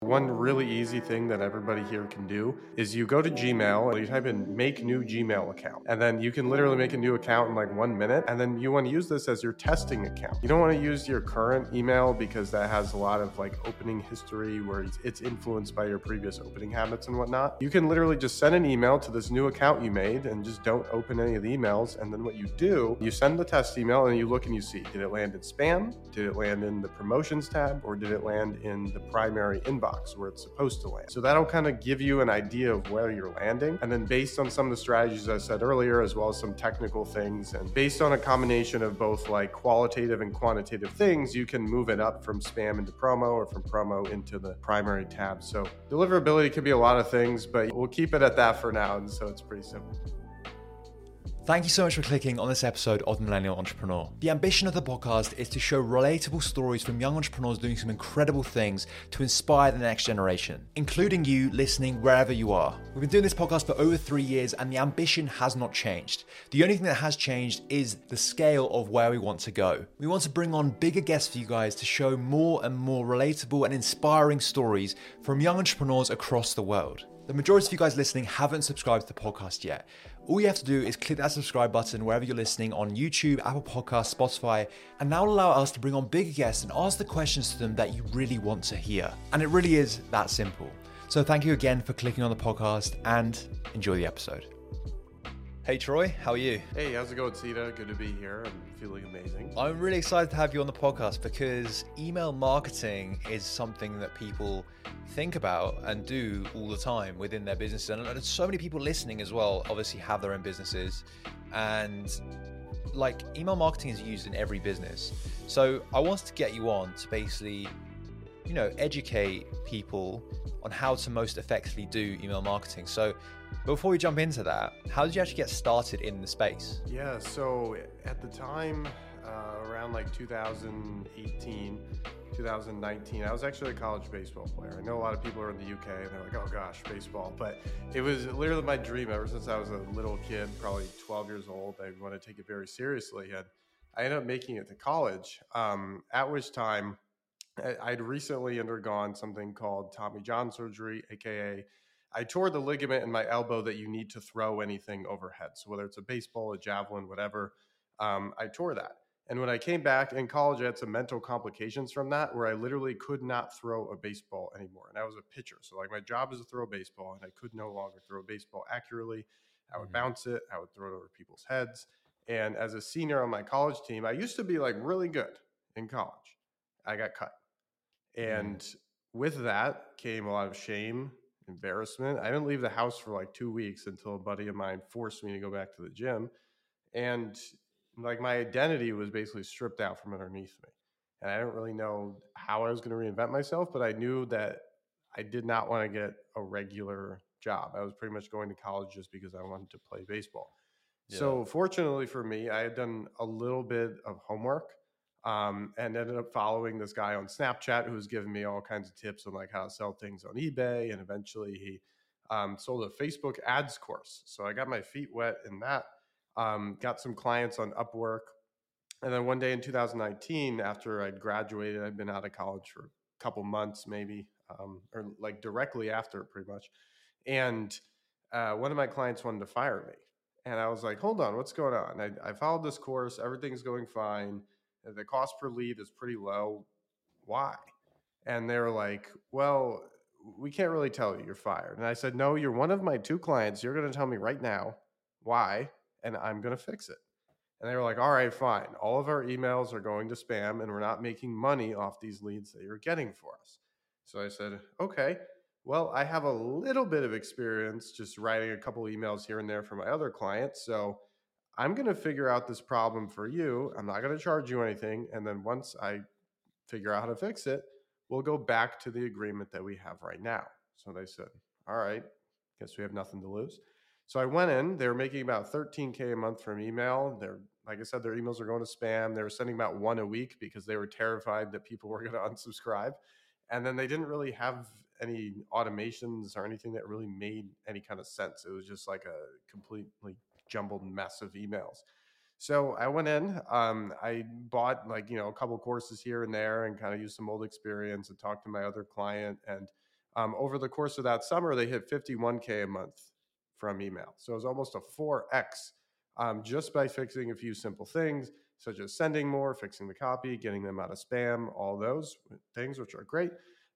One really easy thing that everybody here can do is you go to Gmail, and you type in make new Gmail account, and then you can literally make a new account in like one minute. And then you want to use this as your testing account. You don't want to use your current email because that has a lot of like opening history where it's influenced by your previous opening habits and whatnot. You can literally just send an email to this new account you made and just don't open any of the emails. And then what you do, you send the test email and you look and you see did it land in spam? Did it land in the promotions tab? Or did it land in the primary inbox? Inbox where it's supposed to land. So that'll kind of give you an idea of where you're landing. And then based on some of the strategies I said earlier, as well as some technical things, and based on a combination of both like qualitative and quantitative things, you can move it up from spam into promo or from promo into the primary tab. So deliverability could be a lot of things, but we'll keep it at that for now. And so it's pretty simple. Thank you so much for clicking on this episode of The Millennial Entrepreneur. The ambition of the podcast is to show relatable stories from young entrepreneurs doing some incredible things to inspire the next generation, including you listening wherever you are. We've been doing this podcast for over three years and the ambition has not changed. The only thing that has changed is the scale of where we want to go. We want to bring on bigger guests for you guys to show more and more relatable and inspiring stories from young entrepreneurs across the world. The majority of you guys listening haven't subscribed to the podcast yet. All you have to do is click that subscribe button wherever you're listening on YouTube, Apple Podcasts, Spotify, and that will allow us to bring on bigger guests and ask the questions to them that you really want to hear. And it really is that simple. So thank you again for clicking on the podcast and enjoy the episode. Hey Troy, how are you? Hey, how's it going, Sina? Good to be here. I'm feeling amazing. I'm really excited to have you on the podcast because email marketing is something that people think about and do all the time within their businesses. And so many people listening as well obviously have their own businesses. And like email marketing is used in every business. So I wanted to get you on to basically you know, educate people on how to most effectively do email marketing. So, before we jump into that, how did you actually get started in the space? Yeah, so at the time, uh, around like 2018, 2019, I was actually a college baseball player. I know a lot of people are in the UK and they're like, oh gosh, baseball. But it was literally my dream ever since I was a little kid, probably 12 years old. I want to take it very seriously. And I ended up making it to college, um, at which time, I'd recently undergone something called Tommy John surgery, aka I tore the ligament in my elbow that you need to throw anything overhead. So whether it's a baseball, a javelin, whatever, um, I tore that. And when I came back in college, I had some mental complications from that where I literally could not throw a baseball anymore. And I was a pitcher. So, like, my job is to throw a baseball, and I could no longer throw a baseball accurately. I would mm-hmm. bounce it, I would throw it over people's heads. And as a senior on my college team, I used to be like really good in college. I got cut. And mm. with that came a lot of shame, embarrassment. I didn't leave the house for like two weeks until a buddy of mine forced me to go back to the gym. And like my identity was basically stripped out from underneath me. And I didn't really know how I was going to reinvent myself, but I knew that I did not want to get a regular job. I was pretty much going to college just because I wanted to play baseball. Yeah. So, fortunately for me, I had done a little bit of homework um, and ended up following this guy on Snapchat who was giving me all kinds of tips on like how to sell things on eBay. And eventually he um, sold a Facebook ads course. So I got my feet wet in that, um, got some clients on Upwork. And then one day in 2019, after I'd graduated, I'd been out of college for a couple months, maybe, um, or like directly after, pretty much. And uh, one of my clients wanted to fire me. And I was like, hold on, what's going on? I, I followed this course, everything's going fine Uh, the cost per lead is pretty low. Why? And they were like, well, we can't really tell you you're fired. And I said, no, you're one of my two clients. You're going to tell me right now why, and I'm going to fix it. And they were like, all right, fine. All of our emails are going to spam, and we're not making money off these leads that you're getting for us. So I said, okay, well, I have a little bit of experience just writing a couple emails here and there for my other clients. So I'm going to figure out this problem for you. I'm not going to charge you anything. And then once I figure out how to fix it, we'll go back to the agreement that we have right now. So they said, All right, guess we have nothing to lose. So I went in, they were making about 13K a month from email. They're, like I said, their emails are going to spam. They were sending about one a week because they were terrified that people were going to unsubscribe. And then they didn't really have any automations or anything that really made any kind of sense. It was just like a completely jumbled mess of emails. So I went in. Um, I bought like you know a couple courses here and there, and kind of used some old experience and talked to my other client. And Um, over the course of that summer, they hit 51K a month from email. So it was almost a 4X um, just by fixing a few simple things, such as sending more, fixing the copy, getting them out of spam, all those things, which are great.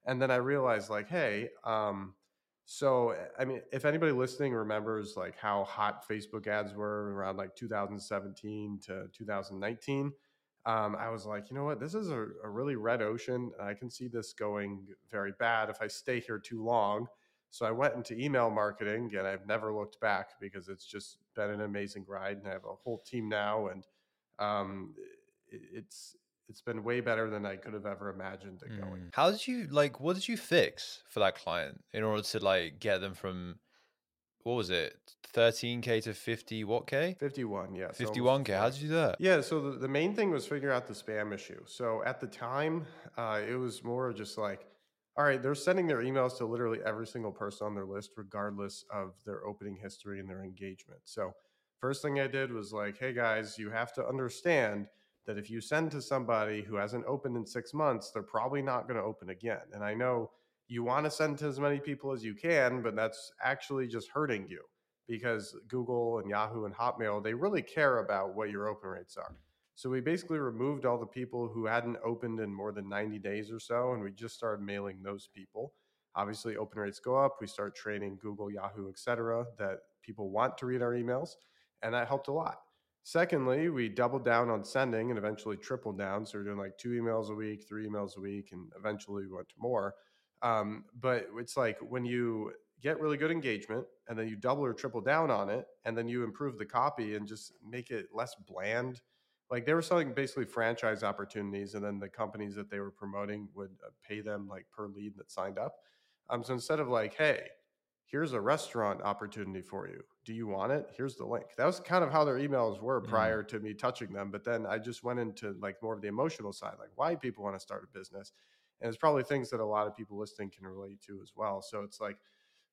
And then I realized, like, hey, um, so I mean, if anybody listening remembers like how hot Facebook ads were around like 2017 to 2019, um, I was like, you know what, this is a, a really red ocean, I can see this going very bad if I stay here too long. So I went into email marketing and I've never looked back because it's just been an amazing ride. And I have a whole team now, and um, it's it's been way better than I could have ever imagined it going. Mm. How did you like? What did you fix for that client in order to like get them from what was it, thirteen k to fifty what k? Fifty one, yeah, fifty one k. How did you do that? Yeah, so the, the main thing was figuring out the spam issue. So at the time, uh, it was more just like all right, they're sending their emails to literally every single person on their list, regardless of their opening history and their engagement. So, first thing I did was like, hey guys, you have to understand that if you send to somebody who hasn't opened in six months, they're probably not going to open again. And I know you want to send to as many people as you can, but that's actually just hurting you because Google and Yahoo and Hotmail, they really care about what your open rates are. So we basically removed all the people who hadn't opened in more than 90 days or so, and we just started mailing those people. Obviously, open rates go up. We start training Google, Yahoo, etc., that people want to read our emails, and that helped a lot. Secondly, we doubled down on sending and eventually tripled down. So we're doing like two emails a week, three emails a week, and eventually we went to more. Um, but it's like when you get really good engagement and then you double or triple down on it, and then you improve the copy and just make it less bland like they were selling basically franchise opportunities and then the companies that they were promoting would uh, pay them like per lead that signed up um, so instead of like hey here's a restaurant opportunity for you. Do you want it? Here's the link. That was kind of how their emails were mm. prior to me touching them but then i just went into like more of the emotional side like why people want to start a business? And it's probably things that a lot of people listening can relate to as well. So it's like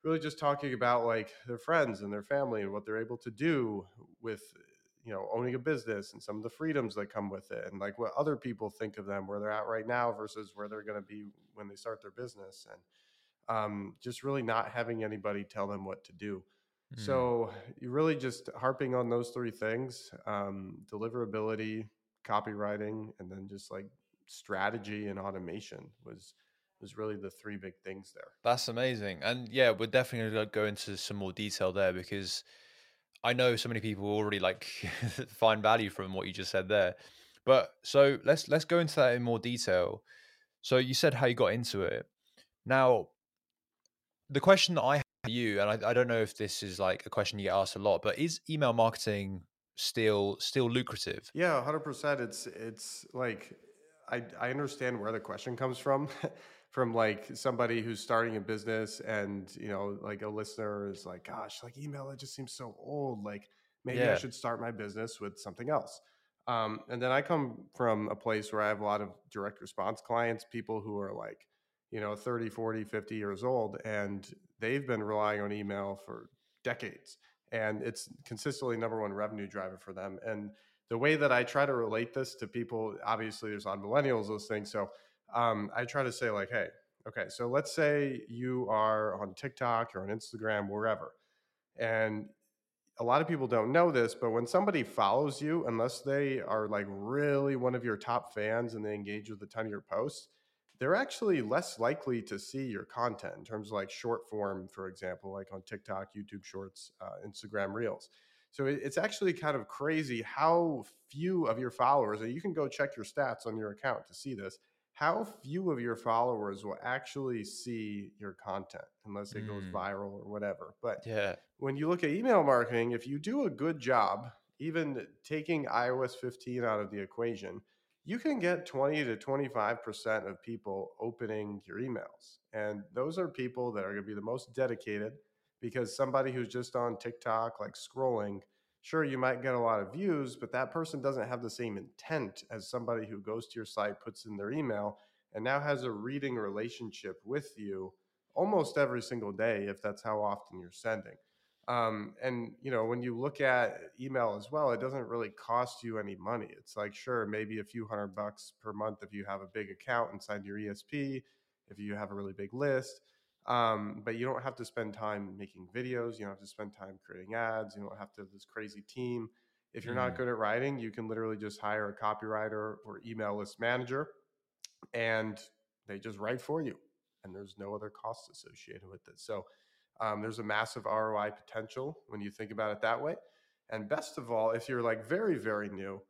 really just talking about like their friends and their family and what they're able to do with you know owning a business and some of the freedoms that come with it and like what other people think of them where they're at right now versus where they're going to be when they start their business. And um, just really not having anybody tell them what to do mm. so you really just harping on those three things um, deliverability copywriting and then just like strategy and automation was was really the three big things there that's amazing and yeah we're definitely going to go into some more detail there because I know so many people already like find value from what you just said there. But so let's let's go into that in more detail. So you said how you got into it. Now, the question that I have for you, and I, I don't know if this is like a question you get asked a lot, but is email marketing still still lucrative? Yeah, hundred percent. It's it's like I I understand where the question comes from. from like somebody who's starting a business and you know like a listener is like gosh like email it just seems so old like maybe yeah. i should start my business with something else um, and then i come from a place where i have a lot of direct response clients people who are like you know 30 40 50 years old and they've been relying on email for decades and it's consistently number one revenue driver for them and the way that i try to relate this to people obviously there's on millennials those things so um, I try to say like, hey, okay, so let's say you are on TikTok or on Instagram, wherever, and a lot of people don't know this, but when somebody follows you, unless they are like really one of your top fans and they engage with a ton of your posts, they're actually less likely to see your content in terms of like short form, for example, like on TikTok, YouTube Shorts, uh, Instagram Reels. So it's actually kind of crazy how few of your followers, and you can go check your stats on your account to see this, how few of your followers will actually see your content unless it mm. goes viral or whatever. But yeah, when you look at email marketing, if you do a good job, even taking iOS 15 out of the equation, you can get 20 to 25% of people opening your emails. And those are people that are going to be the most dedicated because somebody who's just on TikTok, like scrolling, sure you might get a lot of views but that person doesn't have the same intent as somebody who goes to your site puts in their email and now has a reading relationship with you almost every single day if that's how often you're sending um, and you know when you look at email as well it doesn't really cost you any money it's like sure maybe a few hundred bucks per month if you have a big account inside your esp if you have a really big list Um, but you don't have to spend time making videos. You don't have to spend time creating ads. You don't have to have this crazy team. If you're not Mm. good at writing, you can literally just hire a copywriter or email list manager and they just write for you. And there's no other costs associated with it. So um, there's a massive ROI potential when you think about it that way. And best of all, if you're like very, very new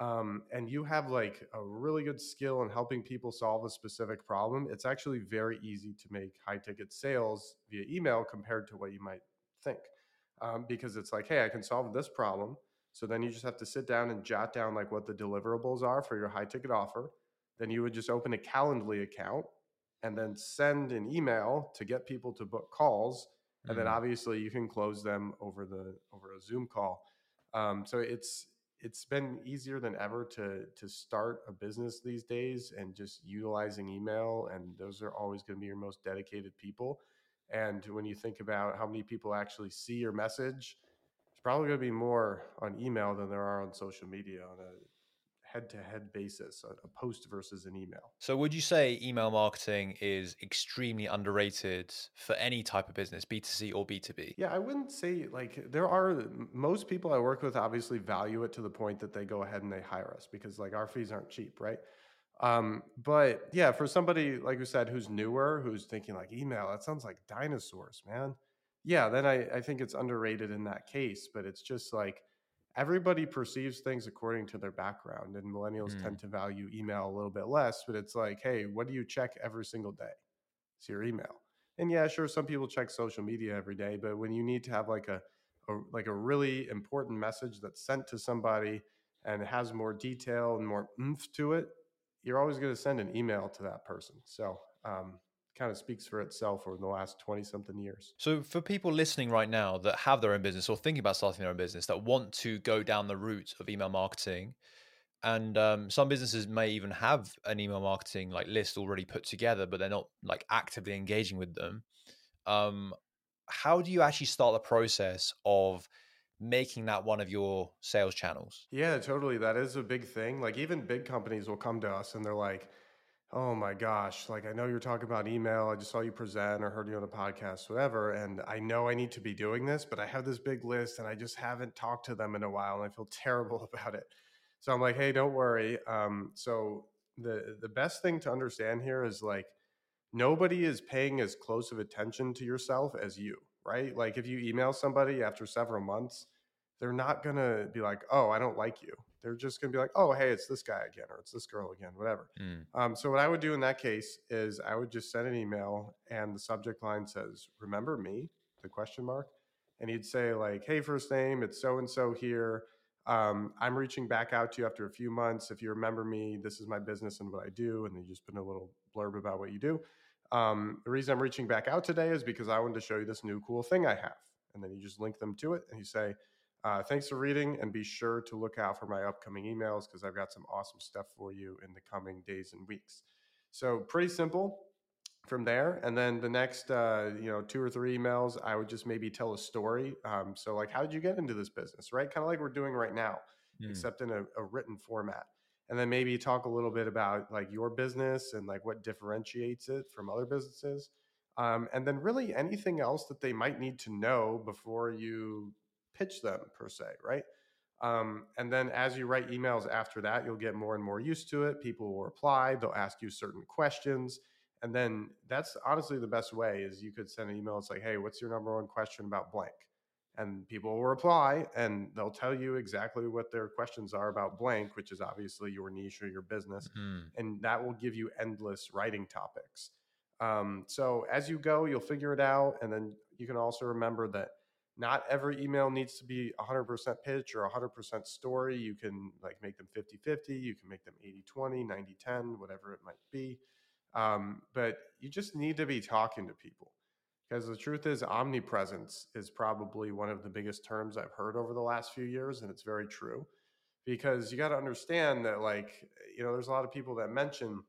um, and you have like a really good skill in helping people solve a specific problem, it's actually very easy to make high ticket sales via email compared to what you might think. Um, because it's like, hey, I can solve this problem. So then you just have to sit down and jot down like what the deliverables are for your high ticket offer. Then you would just open a Calendly account and then send an email to get people to book calls and then Mm. obviously you can close them over the over a zoom call um, so it's it's been easier than ever to to start a business these days and just utilizing email and those are always going to be your most dedicated people and when you think about how many people actually see your message it's probably going to be more on email than there are on social media on a head-to-head basis a, a post versus an email So, would you say email marketing is extremely underrated for any type of business, B2C or B2B? Yeah, I wouldn't say like there are most people I work with obviously value it to the point that they go ahead and they hire us because like our fees aren't cheap, right? Um, but yeah, for somebody like you said who's newer, who's thinking like email, that sounds like dinosaurs, man. Yeah, then I, I think it's underrated in that case, but it's just like everybody perceives things according to their background, and millennials Mm. tend to value email a little bit less. But it's like, hey, what do you check every single day? It's your email. And yeah, sure, some people check social media every day, but when you need to have like a, a like a really important message that's sent to somebody and it has more detail and more oomph to it, you're always going to send an email to that person. So, um, kind of speaks for itself over the last 20 something years. So, for people listening right now that have their own business or thinking about starting their own business that want to go down the route of email marketing, and um, some businesses may even have an email marketing like list already put together, but they're not like actively engaging with them. Um, how do you actually start the process of making that one of your sales channels? Yeah, totally. That is a big thing. Like even big companies will come to us and they're like, "Oh my gosh, like I know you're talking about email. I just saw you present or heard you on a podcast, whatever, and I know I need to be doing this, but I have this big list and I just haven't talked to them in a while and I feel terrible about it." So I'm like, "Hey, don't worry." Um, so the the best thing to understand here is like nobody is paying as close of attention to yourself as you, right? Like if you email somebody after several months, they're not to be like, oh, I don't like you. They're just going to be like, oh, hey, it's this guy again, or it's this girl again, whatever. Mm. Um, so what I would do in that case is I would just send an email and the subject line says, remember me, the question mark. And he'd say like, hey, first name, it's so-and-so here. Um, I'm reaching back out to you after a few months. If you remember me, this is my business and what I do. And then you just put a little blurb about what you do. Um, the reason I'm reaching back out today is because I wanted to show you this new cool thing I have. And then you just link them to it and you say, uh, thanks for reading and be sure to look out for my upcoming emails because I've got some awesome stuff for you in the coming days and weeks. So pretty simple from there. And then the next, uh, you know, two or three emails, I would just maybe tell a story. Um, so like, how did you get into this business, right? Kind of like we're doing right now, Mm. except in a, a written format. And then maybe talk a little bit about like your business and like what differentiates it from other businesses. Um, and then really anything else that they might need to know before you pitch them per se, right? Um, and then as you write emails after that, you'll get more and more used to it. People will reply, they'll ask you certain questions. And then that's honestly the best way is you could send an email. It's like, hey, what's your number one question about blank? And people will reply and they'll tell you exactly what their questions are about blank, which is obviously your niche or your business. Mm. And that will give you endless writing topics. Um, so as you go, you'll figure it out. And then you can also remember that not every email needs to be 100% pitch or 100% story. You can like make them 50 50, you can make them 80 20, 90 10, whatever it might be. Um, but you just need to be talking to people because the truth is, omnipresence is probably one of the biggest terms I've heard over the last few years, and it's very true. Because you got to understand that, like, you know, there's a lot of people that mention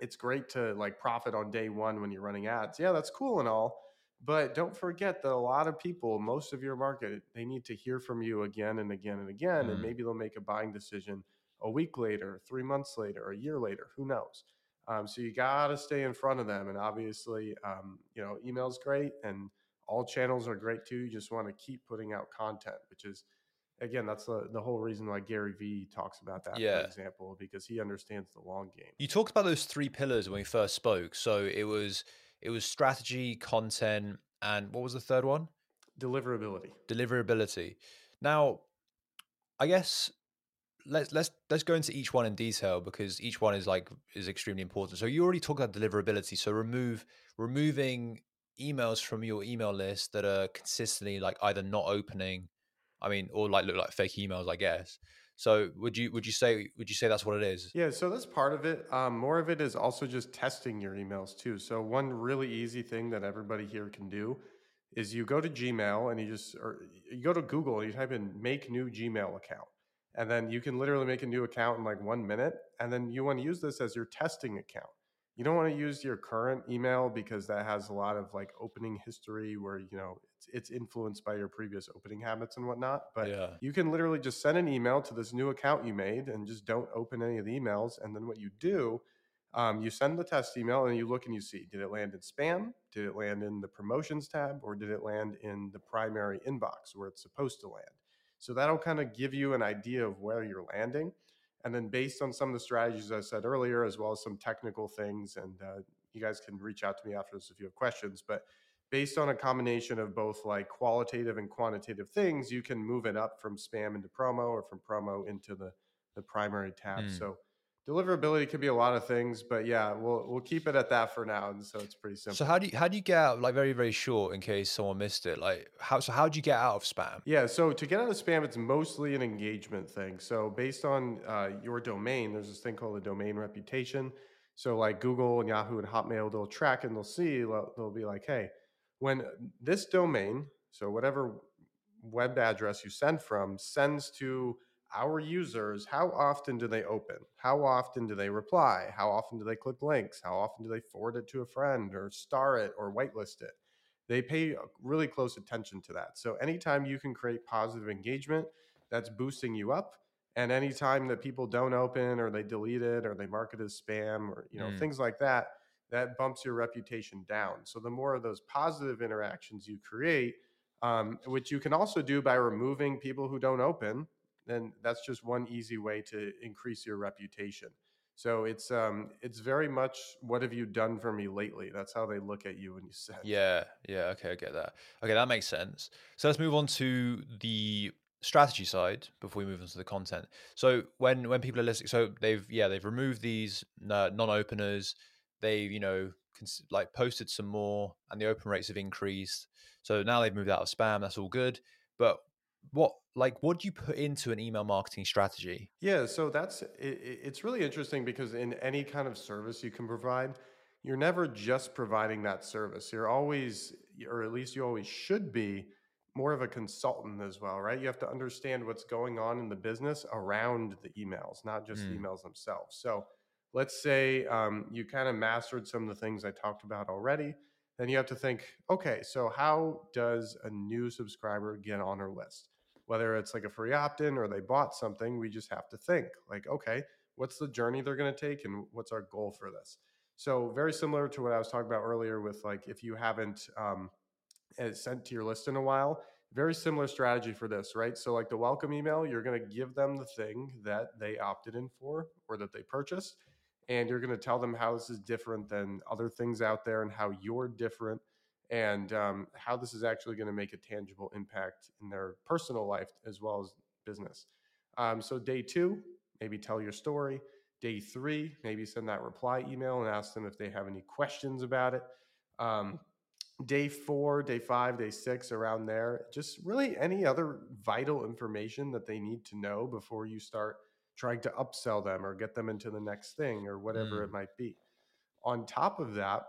it's great to like profit on day one when you're running ads. Yeah, that's cool and all. But don't forget that a lot of people, most of your market, they need to hear from you again and again and again. And Mm. maybe they'll make a buying decision a week later, three months later, a year later, who knows? Um, so you got to stay in front of them. And obviously, um, you know, email's great and all channels are great too. You just want to keep putting out content, which is, again, that's the, the whole reason why Gary Vee talks about that, Yeah. for example, because he understands the long game. You talked about those three pillars when we first spoke. So it was it was strategy, content, and what was the third one? Deliverability. Deliverability. Now, I guess let's let's let's go into each one in detail because each one is like is extremely important. So you already talked about deliverability. So remove removing emails from your email list that are consistently like either not opening, I mean, or like look like fake emails, I guess. So would you would you say would you say that's what it is? Yeah, so that's part of it. Um, more of it is also just testing your emails too. So one really easy thing that everybody here can do is you go to Gmail and you just or you go to Google and you type in make new Gmail account. And then you can literally make a new account in like one minute. And then you want to use this as your testing account. You don't want to use your current email because that has a lot of like opening history where, you know, it's, influenced by your previous opening habits and whatnot. But yeah. you can literally just send an email to this new account you made and just don't open any of the emails. And then what you do, um, you send the test email and you look and you see did it land in spam? Did it land in the promotions tab? Or did it land in the primary inbox where it's supposed to land? So that'll kind of give you an idea of where you're landing. And then based on some of the strategies I said earlier, as well as some technical things, and uh, you guys can reach out to me after this if you have questions, but based on a combination of both like qualitative and quantitative things, you can move it up from spam into promo or from promo into the, the primary tab. Mm. So deliverability could be a lot of things, but yeah, we'll we'll keep it at that for now. And so it's pretty simple. So how do you how do you get out like very very short in case someone missed it? Like how so how do you get out of spam? Yeah, so to get out of spam, it's mostly an engagement thing. So based on uh, your domain, there's this thing called a domain reputation. So like Google and Yahoo and Hotmail, they'll track and they'll see, they'll, they'll be like, hey, when this domain, so whatever web address you send from, sends to our users, how often do they open? How often do they reply? How often do they click links? How often do they forward it to a friend or star it or whitelist it? They pay really close attention to that. So anytime you can create positive engagement, that's boosting you up. And anytime that people don't open or they delete it or they mark it as spam or you know Mm. things like that, that bumps your reputation down. So the more of those positive interactions you create, um, which you can also do by removing people who don't open, then that's just one easy way to increase your reputation. So it's um it's very much what have you done for me lately? That's how they look at you when you send. Yeah, yeah, okay, I get that. Okay, that makes sense. So let's move on to the strategy side before we move on to the content. So when when people are listening, so they've yeah they've removed these uh, non-openers. They've you know cons- like posted some more, and the open rates have increased. So now they've moved out of spam. That's all good. But what like what do you put into an email marketing strategy? Yeah, so that's it- it's really interesting because in any kind of service you can provide, you're never just providing that service. You're always, or at least you always should be, more of a consultant as well, right? You have to understand what's going on in the business around the emails, not just Mm. emails themselves. So let's say um, you kind of mastered some of the things I talked about already. Then you have to think, okay, so how does a new subscriber get on our list? Whether it's like a free opt in or they bought something, we just have to think, like, okay, what's the journey they're going to take and what's our goal for this? So, very similar to what I was talking about earlier with like if you haven't um, uh, sent to your list in a while, very similar strategy for this, right? So, like the welcome email, you're going to give them the thing that they opted in for or that they purchased. And you're going to tell them how this is different than other things out there and how you're different and um, how this is actually going to make a tangible impact in their personal life as well as business. Um, so, day two, maybe tell your story. Day three, maybe send that reply email and ask them if they have any questions about it. Um, day four, day five, day six, around there, just really any other vital information that they need to know before you start trying to upsell them or get them into the next thing or whatever Mm. it might be. On top of that,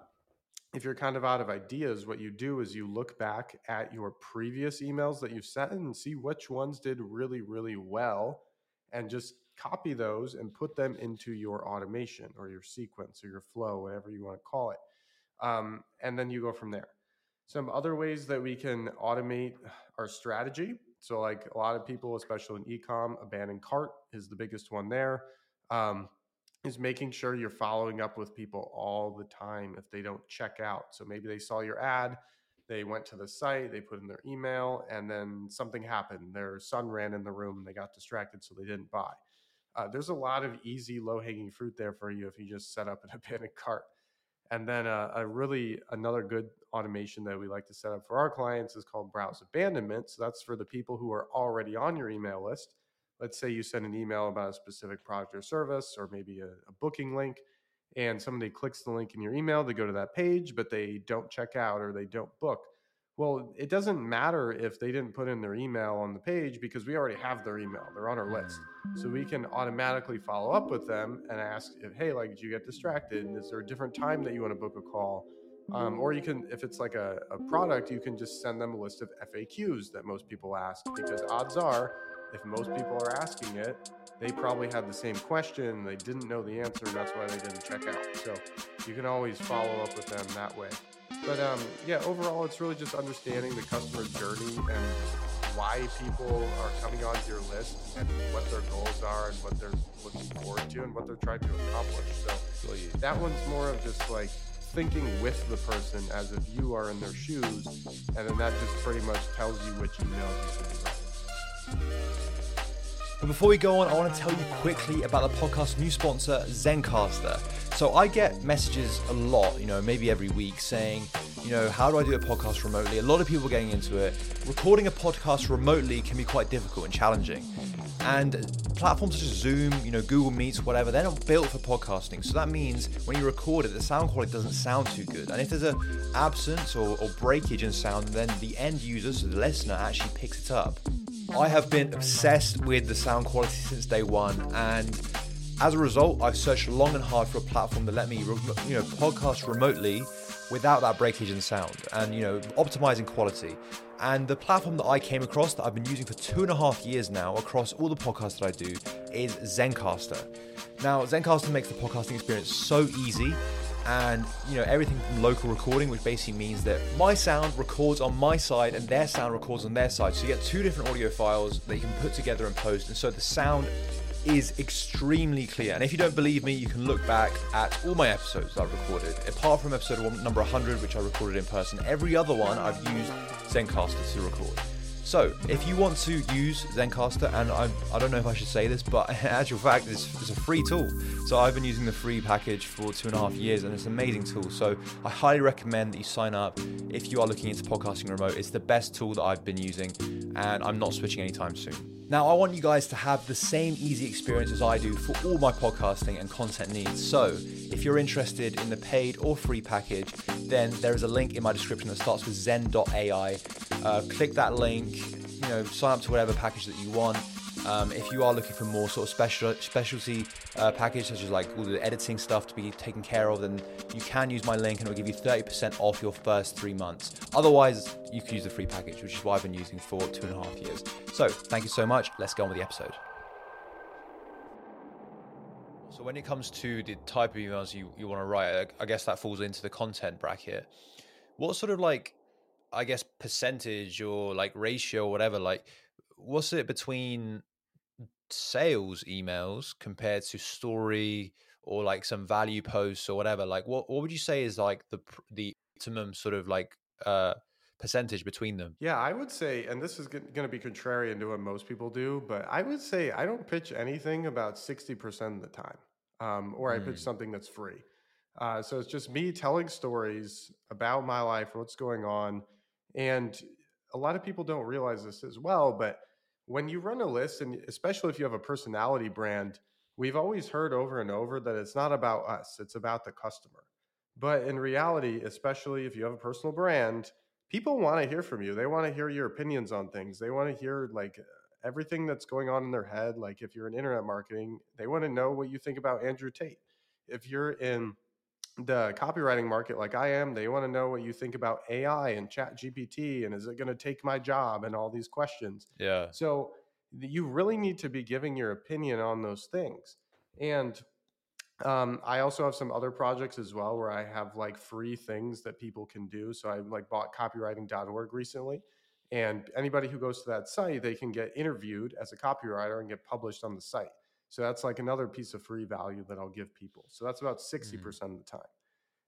if you're kind of out of ideas, what you do is you look back at your previous emails that you've sent and see which ones did really, really well and just copy those and put them into your automation or your sequence or your flow, whatever you want to call it. Um, and then you go from there. Some other ways that we can automate our strategy. So, like a lot of people, especially in ecom, abandoned cart is the biggest one there. Um, is making sure you're following up with people all the time if they don't check out. So maybe they saw your ad, they went to the site, they put in their email, and then something happened. Their son ran in the room, and they got distracted, so they didn't buy. Uh, there's a lot of easy, low hanging fruit there for you if you just set up an abandoned cart. And then uh, a really another good automation that we like to set up for our clients is called browse abandonment. So that's for the people who are already on your email list. Let's say you send an email about a specific product or service or maybe a, a, booking link and somebody clicks the link in your email to go to that page but they don't check out or they don't book. Well it doesn't matter if they didn't put in their email on the page because we already have their email they're on our list. So we can automatically follow up with them and ask if hey like did you get distracted? Is there a different time that you want to book a call um, or you can if it's like a, a product you can just send them a list of faqs that most people ask because odds are if most people are asking it, they probably had the same question, they didn't know the answer, and that's why they didn't check out. So you can always follow up with them that way. But um, yeah, overall, it's really just understanding the customer journey and why people are coming onto your list and what their goals are and what they're looking forward to and what they're trying to accomplish. So that one's more of just like thinking with the person as if you are in their shoes, and then that just pretty much tells you which email you should be writing. But before we go on, I want to tell you quickly about the podcast's new sponsor, Zencastr. So I get messages a lot, you know, maybe every week saying, you know, how do I do a podcast remotely? A lot of people are getting into it. Recording a podcast remotely can be quite difficult and challenging. And platforms such as Zoom, you know, Google Meets, whatever, they're not built for podcasting. So that means when you record it, the sound quality doesn't sound too good. And if there's an absence or, or breakage in sound, then the end user, so the listener, actually picks it up. I have been obsessed with the sound quality since day one, and as a result, I've searched long and hard for a platform that let me, you know, podcast remotely without that breakage in sound and you know optimizing quality. And the platform that I came across that I've been using for two and a half years now across all the podcasts that I do is Zencastr. Now, Zencastr makes the podcasting experience so easy and you know everything from local recording which basically means that my sound records on my side and their sound records on their side so you get two different audio files that you can put together and post and so the sound is extremely clear and if you don't believe me you can look back at all my episodes i've recorded apart from episode number 100 which i recorded in person every other one i've used zencastr to record so, if you want to use Zencastr, and I, I don't know if I should say this, but in actual fact, it's, it's a free tool. So, I've been using the free package for two and a half years, and it's an amazing tool. So, I highly recommend that you sign up if you are looking into podcasting remote. It's the best tool that I've been using, and I'm not switching anytime soon. Now, I want you guys to have the same easy experience as I do for all my podcasting and content needs. So, if you're interested in the paid or free package, then there is a link in my description that starts with zen.ai. Uh, click that link, you know, sign up to whatever package that you want. Um, if you are looking for more sort of special specialty uh, package, such as like all the editing stuff to be taken care of, then you can use my link and it'll give you 30% off your first three months. Otherwise, you can use the free package, which is what I've been using for two and a half years. So thank you so much. Let's go on with the episode. So when it comes to the type of emails you, you want to write, I guess that falls into the content bracket. What sort of like, I guess, percentage or like ratio or whatever, like, what's it between sales emails compared to story or like some value posts or whatever like what what would you say is like the the optimum sort of like uh percentage between them yeah i would say and this is going to be contrarian to what most people do but i would say i don't pitch anything about 60% of the time um, or i mm. pitch something that's free uh, so it's just me telling stories about my life what's going on and a lot of people don't realize this as well but when you run a list, and especially if you have a personality brand, we've always heard over and over that it's not about us, it's about the customer. But in reality, especially if you have a personal brand, people want to hear from you. They want to hear your opinions on things. They want to hear like everything that's going on in their head. Like if you're in internet marketing, they want to know what you think about Andrew Tate. If you're in the copywriting market like I am, they want to know what you think about AI and ChatGPT and is it going to take my job and all these questions. Yeah. So you really need to be giving your opinion on those things. And um, I also have some other projects as well where I have like free things that people can do. So I like bought copywriting.org recently. And anybody who goes to that site, they can get interviewed as a copywriter and get published on the site. So that's like another piece of free value that I'll give people. So that's about 60% Mm. of the time.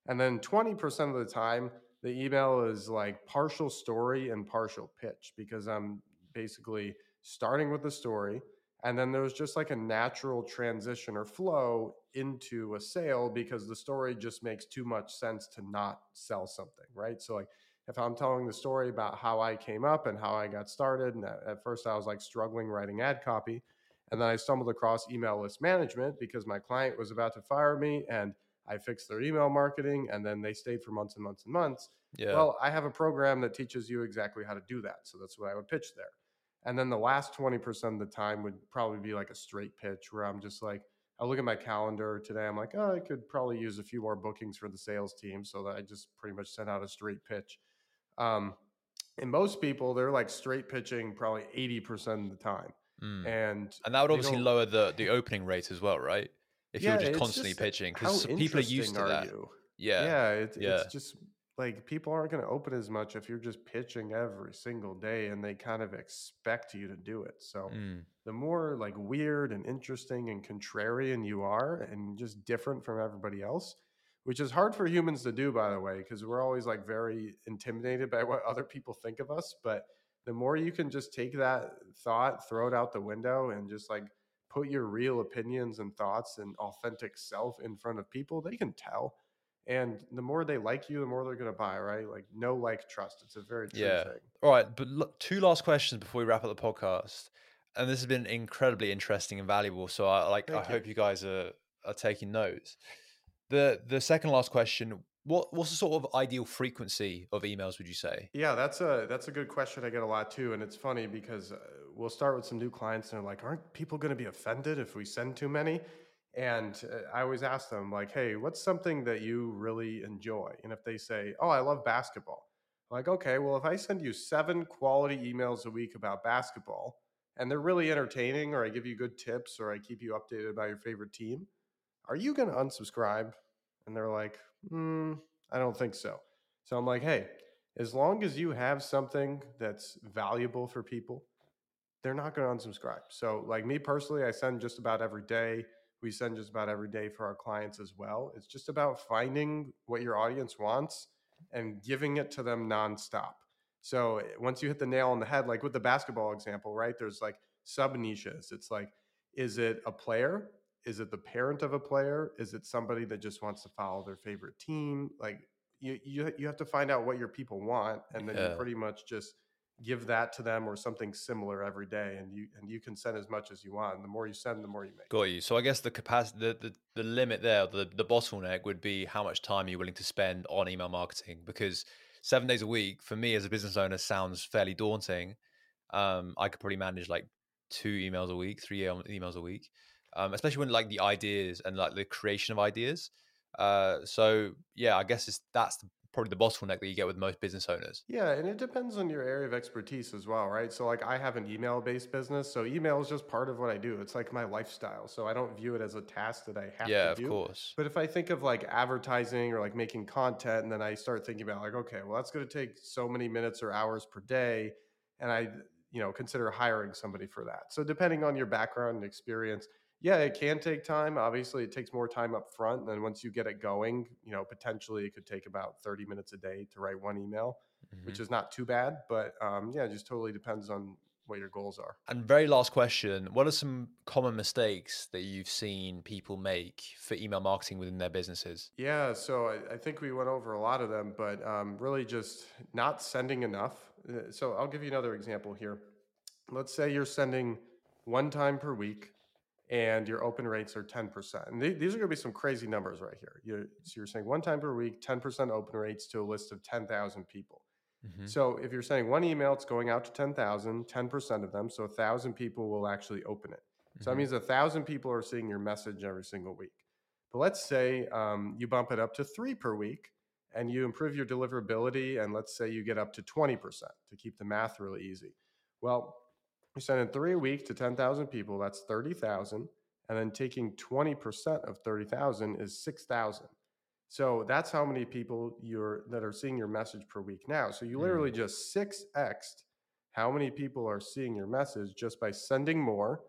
And then 20% of the time, the email is like partial story and partial pitch because I'm basically starting with the story. And then there's just like a natural transition or flow into a sale because the story just makes too much sense to not sell something, right? So, like, if I'm telling the story about how I came up and how I got started, and at first I was like struggling writing ad copy, and then I stumbled across email list management because my client was about to fire me and I fixed their email marketing, and then they stayed for months and months and months. Yeah. Well, I have a program that teaches you exactly how to do that. So that's what I would pitch there. And then the last 20% of the time would probably be like a straight pitch where I'm just like, I look at my calendar today. I'm like, oh, I could probably use a few more bookings for the sales team. So that I just pretty much sent out a straight pitch. Um, and most people, they're like straight pitching probably 80% of the time. Mm. And And that would obviously lower the the opening rate as well, right? If you're just constantly just, pitching, because people are used to that. you? Yeah. yeah, it, yeah. it's just like people aren't going to open as much if you're just pitching every single day and they kind of expect you to do it so Mm. the more like weird and interesting and contrarian you are and just different from everybody else which is hard for humans to do by the way because we're always like very intimidated by what other people think of us but the more you can just take that thought throw it out the window and just like put your real opinions and thoughts and authentic self in front of people they can tell and the more they like you the more they're going to buy right like no like trust it's a very true Yeah. thing All right, but look, two last questions before we wrap up the podcast. And this has been incredibly interesting and valuable. So I like I you. hope you guys are are taking notes. The the second last question, what what's the sort of ideal frequency of emails would you say? Yeah, that's a that's a good question. I get a lot too, and it's funny because uh, we'll start with some new clients and they're like, "Aren't people going to be offended if we send too many?" And uh, I always ask them like, "Hey, what's something that you really enjoy?" And if they say, "Oh, I love basketball," I'm like, "Okay, well, if I send you seven quality emails a week about basketball, and they're really entertaining, or I give you good tips, or I keep you updated about your favorite team, are you going to unsubscribe?" And they're like, hmm, "I don't think so." So I'm like, "Hey." as long as you have something that's valuable for people, they're not going to unsubscribe. So, like me personally, I send just about every day. We send just about every day for our clients as well. It's just about finding what your audience wants and giving it to them nonstop. So, eh, once you hit the nail on the head, like with the basketball example, right? There's like sub niches. It's like, is it a player? Is it the parent of a player? Is it somebody that just wants to follow their favorite team? Like, you you you have to find out what your people want and then Yeah. you pretty much just give that to them or something similar every day and you and you can send as much as you want and the more you send the more you make Got you. So I guess the capacity, the, the, the limit there, the, the bottleneck would be how much time you're willing to spend on email marketing because seven days a week for me as a business owner sounds fairly daunting. Um, I could probably manage like two emails a week, three emails a week, um, especially when like the ideas and like the creation of ideas. Uh, so yeah, I guess it's that's the, probably the bottleneck that you get with most business owners. yeah and it depends on your area of expertise as well right so like i have an email based business so email is just part of what i do it's like my lifestyle so i don't view it as a task that i have yeah, to do. Yeah, of course. But if I think of like advertising or like making content, and then I start thinking about like, okay, well, that's going to take so many minutes or hours per day, and I, you know, consider hiring somebody for that. So depending on your background and experience, yeah, it can take time. Obviously, it takes more time up front. And then once you get it going, you know, potentially it could take about 30 minutes a day to write one email, which Mhm. is not too bad. But um, yeah, it just totally depends on what your goals are. And very last question: What are some common mistakes that you've seen people make for email marketing within their businesses? Yeah, so I, I think we went over a lot of them, but um, really just not sending enough. Uh, So I'll give you another example here. Let's say you're sending one time per week and your open rates are 10%. And the- these are going to be some crazy numbers right here. You're, so you're saying one time per week, 10% open rates to a list of 10,000 people. Mhm. So if you're sending one email, it's going out to 10,000, 10% of them. So 1,000 people will actually open it. So that Mhm. means 1,000 people are seeing your message every single week. But let's say um, you bump it up to three per week and you improve your deliverability. And let's say you get up to 20% to keep the math really easy. Well, you're sending three a week to 10,000 people. That's 30,000. And then taking 20% of 30,000 is 6,000. So that's how many people you're that are seeing your message per week now. So you literally mm. just 6x'd how many people are seeing your message just by sending more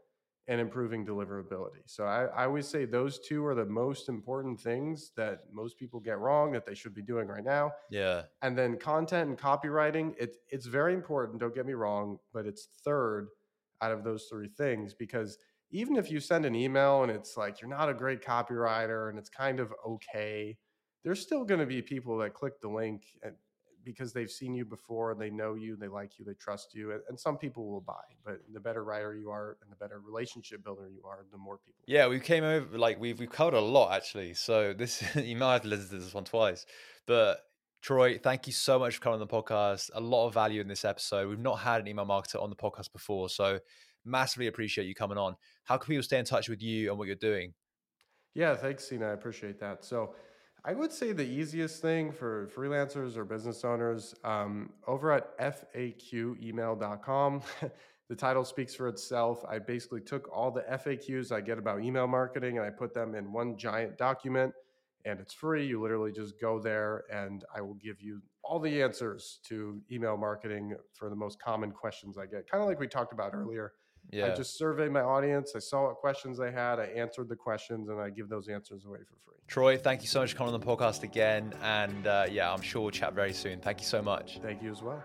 and improving deliverability. So I, I, always say those two are the most important things that most people get wrong that they should be doing right now. Yeah. And then content and copywriting, it, it's very important, don't get me wrong, but it's third out of those three things because even if you send an email and it's like you're not a great copywriter and it's kind of okay, there's still going to be people that click the link and because they've seen you before, and they know you, they like you, they trust you, and, and, some people will buy. But the better writer you are, and the better relationship builder you are, the more people. Yeah, we came over like we've we've covered a lot actually. So this you might have to listen to this one twice, but. Troy, thank you so much for coming on the podcast. A lot of value in this episode. We've not had an email marketer on the podcast before, so massively appreciate you coming on. How can people stay in touch with you and what you're doing? Yeah, thanks, Sina. I appreciate that. So I would say the easiest thing for freelancers or business owners um, over at faqemail.com. the title speaks for itself. I basically took all the FAQs I get about email marketing and I put them in one giant document and it's free. You literally just go there and I will give you all the answers to email marketing for the most common questions I get. Kind of like we talked about earlier. Yeah. I just surveyed my audience. I saw what questions they had. I answered the questions, and I give those answers away for free. Troy, thank you so much for coming on the podcast again. And uh, yeah, I'm sure we'll chat very soon. Thank you so much. Thank you as well.